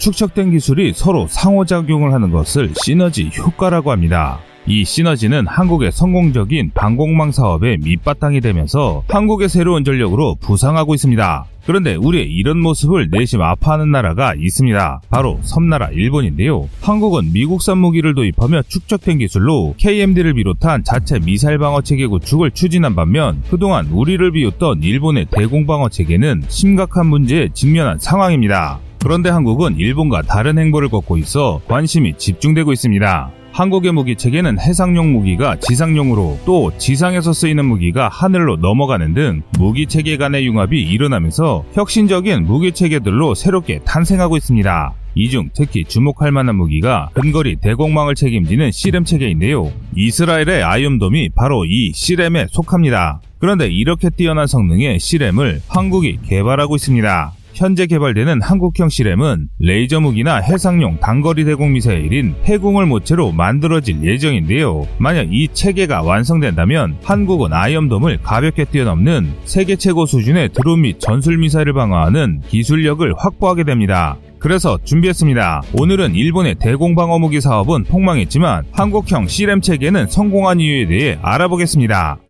축적된 기술이 서로 상호작용을 하는 것을 시너지 효과라고 합니다. 이 시너지는 한국의 성공적인 방공망 사업의 밑바탕이 되면서 한국의 새로운 전력으로 부상하고 있습니다. 그런데 우리의 이런 모습을 내심 아파하는 나라가 있습니다. 바로 섬나라 일본인데요. 한국은 미국산 무기를 도입하며 축적된 기술로 KMD를 비롯한 자체 미사일 방어 체계 구축을 추진한 반면 그동안 우리를 비웃던 일본의 대공 방어 체계는 심각한 문제에 직면한 상황입니다. 그런데 한국은 일본과 다른 행보를 걷고 있어 관심이 집중되고 있습니다. 한국의 무기 체계는 해상용 무기가 지상용으로 또 지상에서 쓰이는 무기가 하늘로 넘어가는 등 무기 체계 간의 융합이 일어나면서 혁신적인 무기 체계들로 새롭게 탄생하고 있습니다. 이중 특히 주목할 만한 무기가 근거리 대공망을 책임지는 시렘 체계인데요. 이스라엘의 아이엄돔이 바로 이 시렘에 속합니다. 그런데 이렇게 뛰어난 성능의 시렘을 한국이 개발하고 있습니다. 현재 개발되는 한국형 시램은 레이저 무기나 해상용 단거리 대공 미사일인 해공을 모체로 만들어질 예정인데요. 만약 이 체계가 완성된다면 한국은 아이엄돔을 가볍게 뛰어넘는 세계 최고 수준의 드론 및 전술 미사일을 방어하는 기술력을 확보하게 됩니다. 그래서 준비했습니다. 오늘은 일본의 대공방어 무기 사업은 폭망했지만 한국형 시램 체계는 성공한 이유에 대해 알아보겠습니다.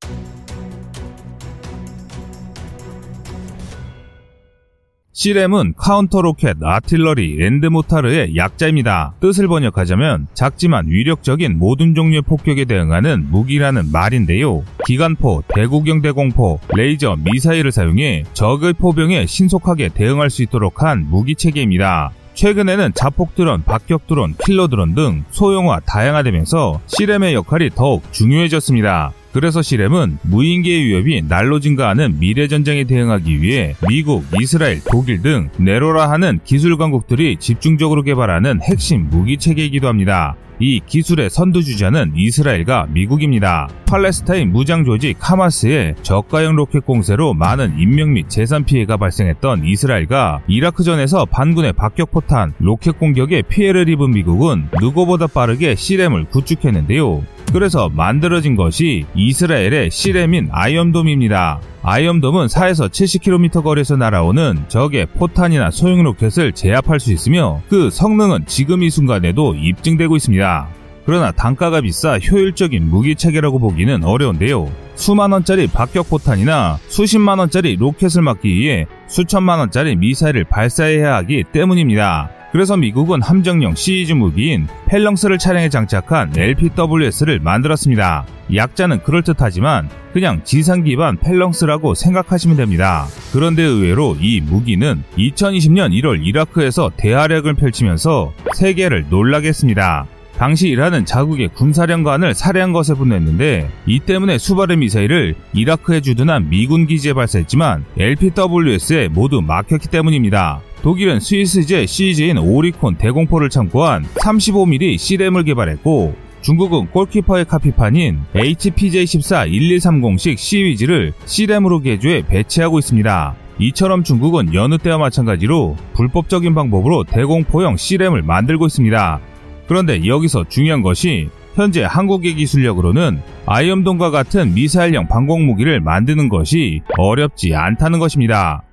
C-RAM은 Counter Rocket, Artillery, and Mortar의 약자입니다. 뜻을 번역하자면 작지만 위력적인 모든 종류의 폭격에 대응하는 무기라는 말인데요. 기관포, 대구경 대공포, 레이저, 미사일을 사용해 적의 포병에 신속하게 대응할 수 있도록 한 무기 체계입니다. 최근에는 자폭 드론, 박격 드론, 킬러 드론 등 소형화 다양화되면서 C-RAM의 역할이 더욱 중요해졌습니다. 그래서 C-RAM은 무인기의 위협이 날로 증가하는 미래 전쟁에 대응하기 위해 미국, 이스라엘, 독일 등 내로라 하는 기술 강국들이 집중적으로 개발하는 핵심 무기 체계이기도 합니다. 이 기술의 선두주자는 이스라엘과 미국입니다. 팔레스타인 무장 조직 하마스의 저가형 로켓 공세로 많은 인명 및 재산 피해가 발생했던 이스라엘과 이라크전에서 반군의 박격포탄, 로켓 공격에 피해를 입은 미국은 누구보다 빠르게 C-RAM을 구축했는데요. 그래서 만들어진 것이 이스라엘의 C-RAM인 아이언돔입니다. 아이언돔은 4에서 70km 거리에서 날아오는 적의 포탄이나 소형 로켓을 제압할 수 있으며 그 성능은 지금 이 순간에도 입증되고 있습니다. 그러나 단가가 비싸 효율적인 무기 체계라고 보기는 어려운데요. 수만 원짜리 박격 포탄이나 수십만 원짜리 로켓을 막기 위해 수천만 원짜리 미사일을 발사해야 하기 때문입니다. 그래서 미국은 함정용 시리즈 무기인 펠렁스를 차량에 장착한 LPWS를 만들었습니다. 약자는 그럴듯하지만 그냥 지상 기반 펠렁스라고 생각하시면 됩니다. 그런데 의외로 이 무기는 2020년 1월 이라크에서 대활약을 펼치면서 세계를 놀라게 했습니다. 당시 이라는 자국의 군사령관을 살해한 것에 분노했는데 이 때문에 수발의 미사일을 이라크에 주둔한 미군 기지에 발사했지만 LPWS에 모두 막혔기 때문입니다. 독일은 스위스제 CG인 오리콘 대공포를 참고한 35mm C램을 개발했고 중국은 골키퍼의 카피판인 HPJ14-1130식 시위즈를 C램으로 개조해 배치하고 있습니다. 이처럼 중국은 여느 때와 마찬가지로 불법적인 방법으로 대공포형 C램을 만들고 있습니다. 그런데 여기서 중요한 것이 현재 한국의 기술력으로는 아이엄돔과 같은 미사일형 방공 무기를 만드는 것이 어렵지 않다는 것입니다.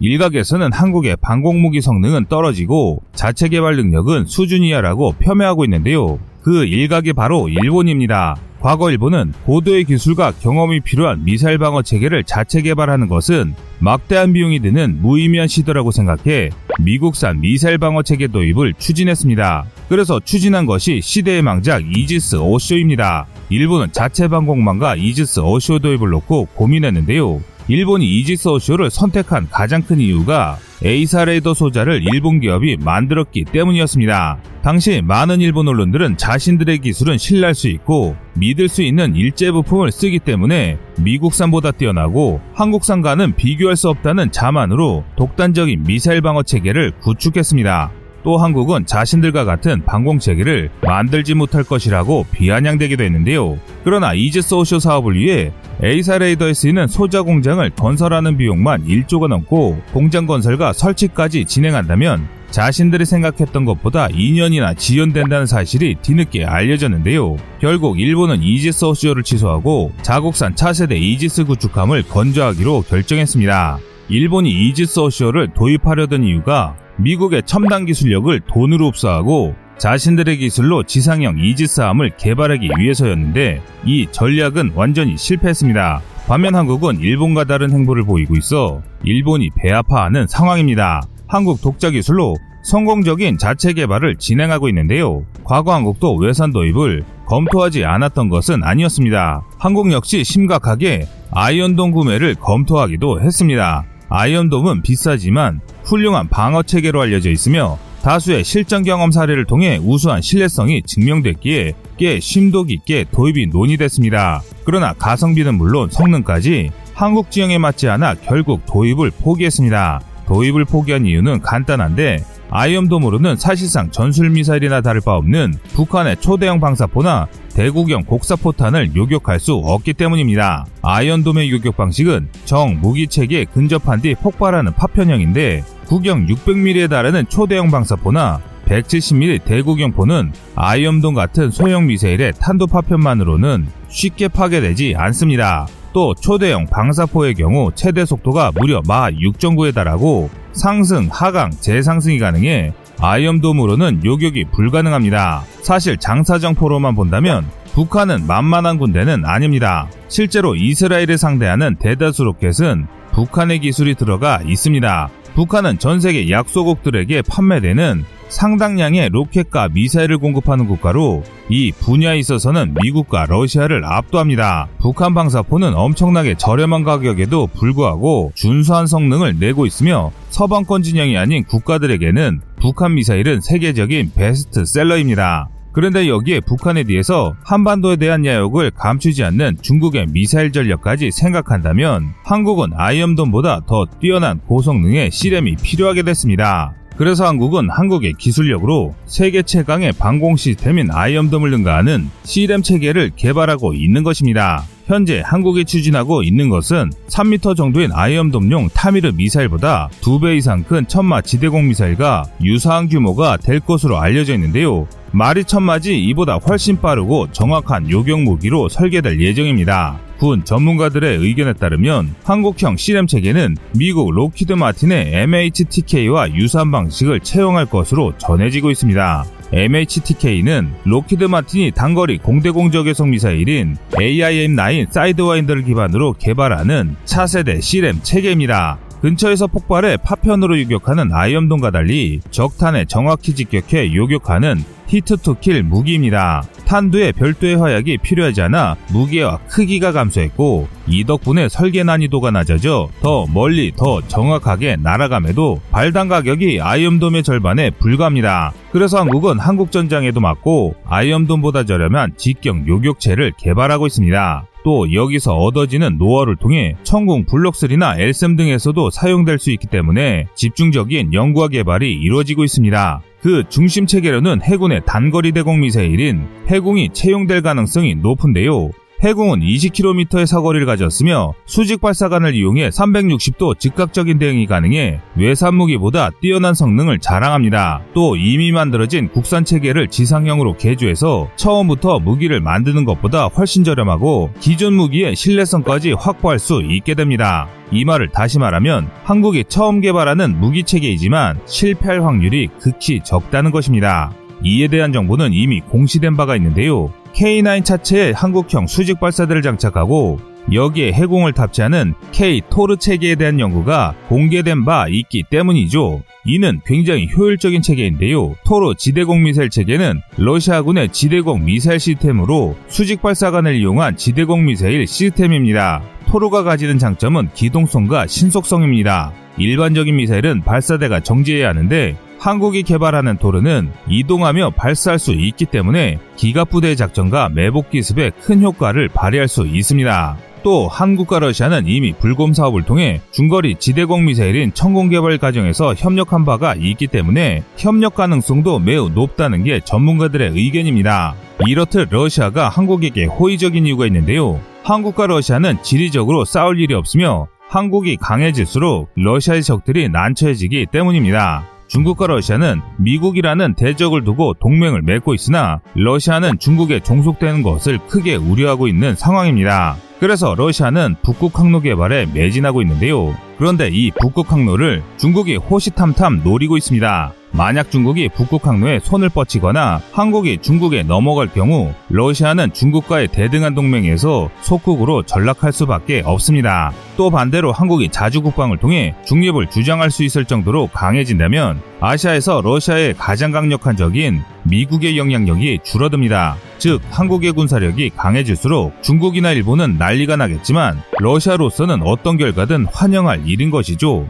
일각에서는 한국의 방공 무기 성능은 떨어지고 자체 개발 능력은 수준 이하라고 폄훼하고 있는데요. 그 일각이 바로 일본입니다. 과거 일본은 고도의 기술과 경험이 필요한 미사일 방어 체계를 자체 개발하는 것은 막대한 비용이 드는 무의미한 시도라고 생각해 미국산 미사일 방어 체계 도입을 추진했습니다. 그래서 추진한 것이 시대의 망작 이지스 어쇼어입니다. 일본은 자체 방공망과 이지스 어쇼어 도입을 놓고 고민했는데요. 일본이 이지스 어쇼어를 선택한 가장 큰 이유가 AESA 레이더 소자를 일본 기업이 만들었기 때문이었습니다. 당시 많은 일본 언론들은 자신들의 기술은 신뢰할 수 있고 믿을 수 있는 일제 부품을 쓰기 때문에 미국산보다 뛰어나고 한국산과는 비교할 수 없다는 자만으로 독단적인 미사일 방어 체계를 구축했습니다. 또 한국은 자신들과 같은 방공 체계를 만들지 못할 것이라고 비아냥대기도 했는데요. 그러나 이지스 어쇼어 사업을 위해 AESA 레이더에 쓰이는 소자 공장을 건설하는 비용만 1조가 넘고 공장 건설과 설치까지 진행한다면 자신들이 생각했던 것보다 2년이나 지연된다는 사실이 뒤늦게 알려졌는데요. 결국 일본은 이지스 어쇼어를 취소하고 자국산 차세대 이지스 구축함을 건조하기로 결정했습니다. 일본이 이지스 어쇼어를 도입하려던 이유가 미국의 첨단 기술력을 돈으로 흡수하고 자신들의 기술로 지상형 이지스함을 개발하기 위해서였는데 이 전략은 완전히 실패했습니다. 반면 한국은 일본과 다른 행보를 보이고 있어 일본이 배아파하는 상황입니다. 한국 독자 기술로 성공적인 자체 개발을 진행하고 있는데요. 과거 한국도 외산 도입을 검토하지 않았던 것은 아니었습니다. 한국 역시 심각하게 아이언돔 구매를 검토하기도 했습니다. 아이언돔은 비싸지만 훌륭한 방어 체계로 알려져 있으며 다수의 실전 경험 사례를 통해 우수한 신뢰성이 증명됐기에 꽤 심도 깊게 도입이 논의됐습니다. 그러나 가성비는 물론 성능까지 한국 지형에 맞지 않아 결국 도입을 포기했습니다. 도입을 포기한 이유는 간단한데 아이엄돔으로는 사실상 전술 미사일이나 다를 바 없는 북한의 초대형 방사포나 대구경 곡사포탄을 요격할 수 없기 때문입니다. 아이언돔의 요격 방식은 정 무기 체계에 근접한 뒤 폭발하는 파편형인데 구경 600mm에 달하는 초대형 방사포나 170mm 대구경포는 아이엄돔 같은 소형 미사일의 탄도 파편만으로는 쉽게 파괴되지 않습니다. 또 초대형 방사포의 경우 최대 속도가 무려 마 6.9에 달하고 상승, 하강, 재상승이 가능해 아이엄돔으로는 요격이 불가능합니다. 사실 장사정포로만 본다면 북한은 만만한 군대는 아닙니다. 실제로 이스라엘을 상대하는 대다수 로켓은 북한의 기술이 들어가 있습니다. 북한은 전 세계 약소국들에게 판매되는 상당량의 로켓과 미사일을 공급하는 국가로 이 분야에 있어서는 미국과 러시아를 압도합니다. 북한 방사포는 엄청나게 저렴한 가격에도 불구하고 준수한 성능을 내고 있으며 서방권 진영이 아닌 국가들에게는 북한 미사일은 세계적인 베스트셀러입니다. 그런데 여기에 북한에 더해서 한반도에 대한 야욕을 감추지 않는 중국의 미사일 전략까지 생각한다면 한국은 아이언돔보다 더 뛰어난 고성능의 C-RAM이 필요하게 됐습니다. 그래서 한국은 한국의 기술력으로 세계 최강의 방공 시스템인 아이언돔을 능가하는 C-RAM 체계를 개발하고 있는 것입니다. 현재 한국이 추진하고 있는 것은 3m 정도인 아이언돔용 타미르 미사일보다 2배 이상 큰 천마 지대공 미사일과 유사한 규모가 될 것으로 알려져 있는데요. 말이 천마지 이보다 훨씬 빠르고 정확한 요격 무기로 설계될 예정입니다. 군 전문가들의 의견에 따르면 한국형 C-RAM 체계는 미국 록히드 마틴의 MHTK와 유사한 방식을 채용할 것으로 전해지고 있습니다. MHTK는 록히드 마틴이 단거리 공대공 적외선 미사일인 AIM-9 사이드와인더를 기반으로 개발하는 차세대 C-RAM 체계입니다. 근처에서 폭발해 파편으로 요격하는 아이언돔과 달리 적탄에 정확히 직격해 요격하는 hit-to-kill 무기입니다. 탄두에 별도의 화약이 필요하지 않아 무게와 크기가 감소했고 이 덕분에 설계 난이도가 낮아져 더 멀리 더 정확하게 날아감에도 발당 가격이 아이언돔의 절반에 불과합니다. 그래서 한국은 한국 전장에도 맞고 아이언돔보다 저렴한 직격 요격체를 개발하고 있습니다. 또 여기서 얻어지는 노하우를 통해 천궁 블록3나 엘셈 등에서도 사용될 수 있기 때문에 집중적인 연구와 개발이 이루어지고 있습니다. 그 중심 체계로는 해군의 단거리 대공 미사일인 해공이 채용될 가능성이 높은데요. 해공은 20km의 사거리를 가졌으며 수직 발사관을 이용해 360도 즉각적인 대응이 가능해 외산 무기보다 뛰어난 성능을 자랑합니다. 또 이미 만들어진 국산 체계를 지상형으로 개조해서 처음부터 무기를 만드는 것보다 훨씬 저렴하고 기존 무기의 신뢰성까지 확보할 수 있게 됩니다. 이 말을 다시 말하면 한국이 처음 개발하는 무기 체계이지만 실패할 확률이 극히 적다는 것입니다. 이에 대한 정보는 이미 공시된 바가 있는데요. K9 차체에 한국형 수직 발사대를 장착하고 여기에 해공을 탑재하는 K 토르 체계에 대한 연구가 공개된 바 있기 때문이죠. 이는 굉장히 효율적인 체계인데요. 토르 지대공 미사일 체계는 러시아군의 지대공 미사일 시스템으로 수직 발사관을 이용한 지대공 미사일 시스템입니다. 토르가 가지는 장점은 기동성과 신속성입니다. 일반적인 미사일은 발사대가 정지해야 하는데 한국이 개발하는 토르는 이동하며 발사할 수 있기 때문에 기갑부대 작전과 매복 기습에 큰 효과를 발휘할 수 있습니다. 또 한국과 러시아는 이미 불곰 사업을 통해 중거리 지대공 미사일인 천공 개발 과정에서 협력한 바가 있기 때문에 협력 가능성도 매우 높다는 게 전문가들의 의견입니다. 이렇듯 러시아가 한국에게 호의적인 이유가 있는데요. 한국과 러시아는 지리적으로 싸울 일이 없으며 한국이 강해질수록 러시아의 적들이 난처해지기 때문입니다. 중국과 러시아는 미국이라는 대적을 두고 동맹을 맺고 있으나 러시아는 중국에 종속되는 것을 크게 우려하고 있는 상황입니다. 그래서 러시아는 북극 항로 개발에 매진하고 있는데요. 그런데 이 북극 항로를 중국이 호시탐탐 노리고 있습니다. 만약 중국이 북극 항로에 손을 뻗치거나 한국이 중국에 넘어갈 경우 러시아는 중국과의 대등한 동맹에서 속국으로 전락할 수밖에 없습니다. 또 반대로 한국이 자주 국방을 통해 중립을 주장할 수 있을 정도로 강해진다면 아시아에서 러시아의 가장 강력한 적인 미국의 영향력이 줄어듭니다. 즉 한국의 군사력이 강해질수록 중국이나 일본은 난리가 나겠지만 러시아로서는 어떤 결과든 환영할 일인 것이죠.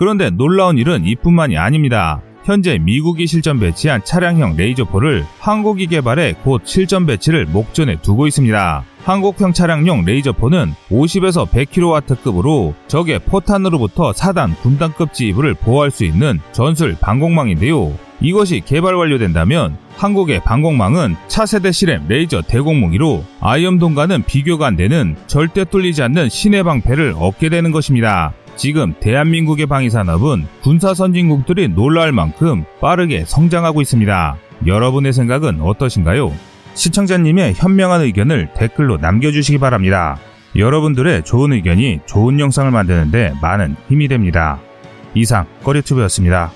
그런데 놀라운 일은 이뿐만이 아닙니다. 현재 미국이 실전 배치한 차량형 레이저포를 한국이 개발해 곧 실전 배치를 목전에 두고 있습니다. 한국형 차량용 레이저포는 50에서 100kW급으로 적의 포탄으로부터 사단, 군단급 지휘부를 보호할 수 있는 전술 방공망인데요. 이것이 개발 완료된다면 한국의 방공망은 차세대 실험 레이저 대공무기로 아이엄동과는 비교가 안 되는 절대 뚫리지 않는 신의 방패를 얻게 되는 것입니다. 지금 대한민국의 방위산업은 군사 선진국들이 놀라울 만큼 빠르게 성장하고 있습니다. 여러분의 생각은 어떠신가요? 시청자님의 현명한 의견을 댓글로 남겨주시기 바랍니다. 여러분들의 좋은 의견이 좋은 영상을 만드는데 많은 힘이 됩니다. 이상 꺼리튜브였습니다.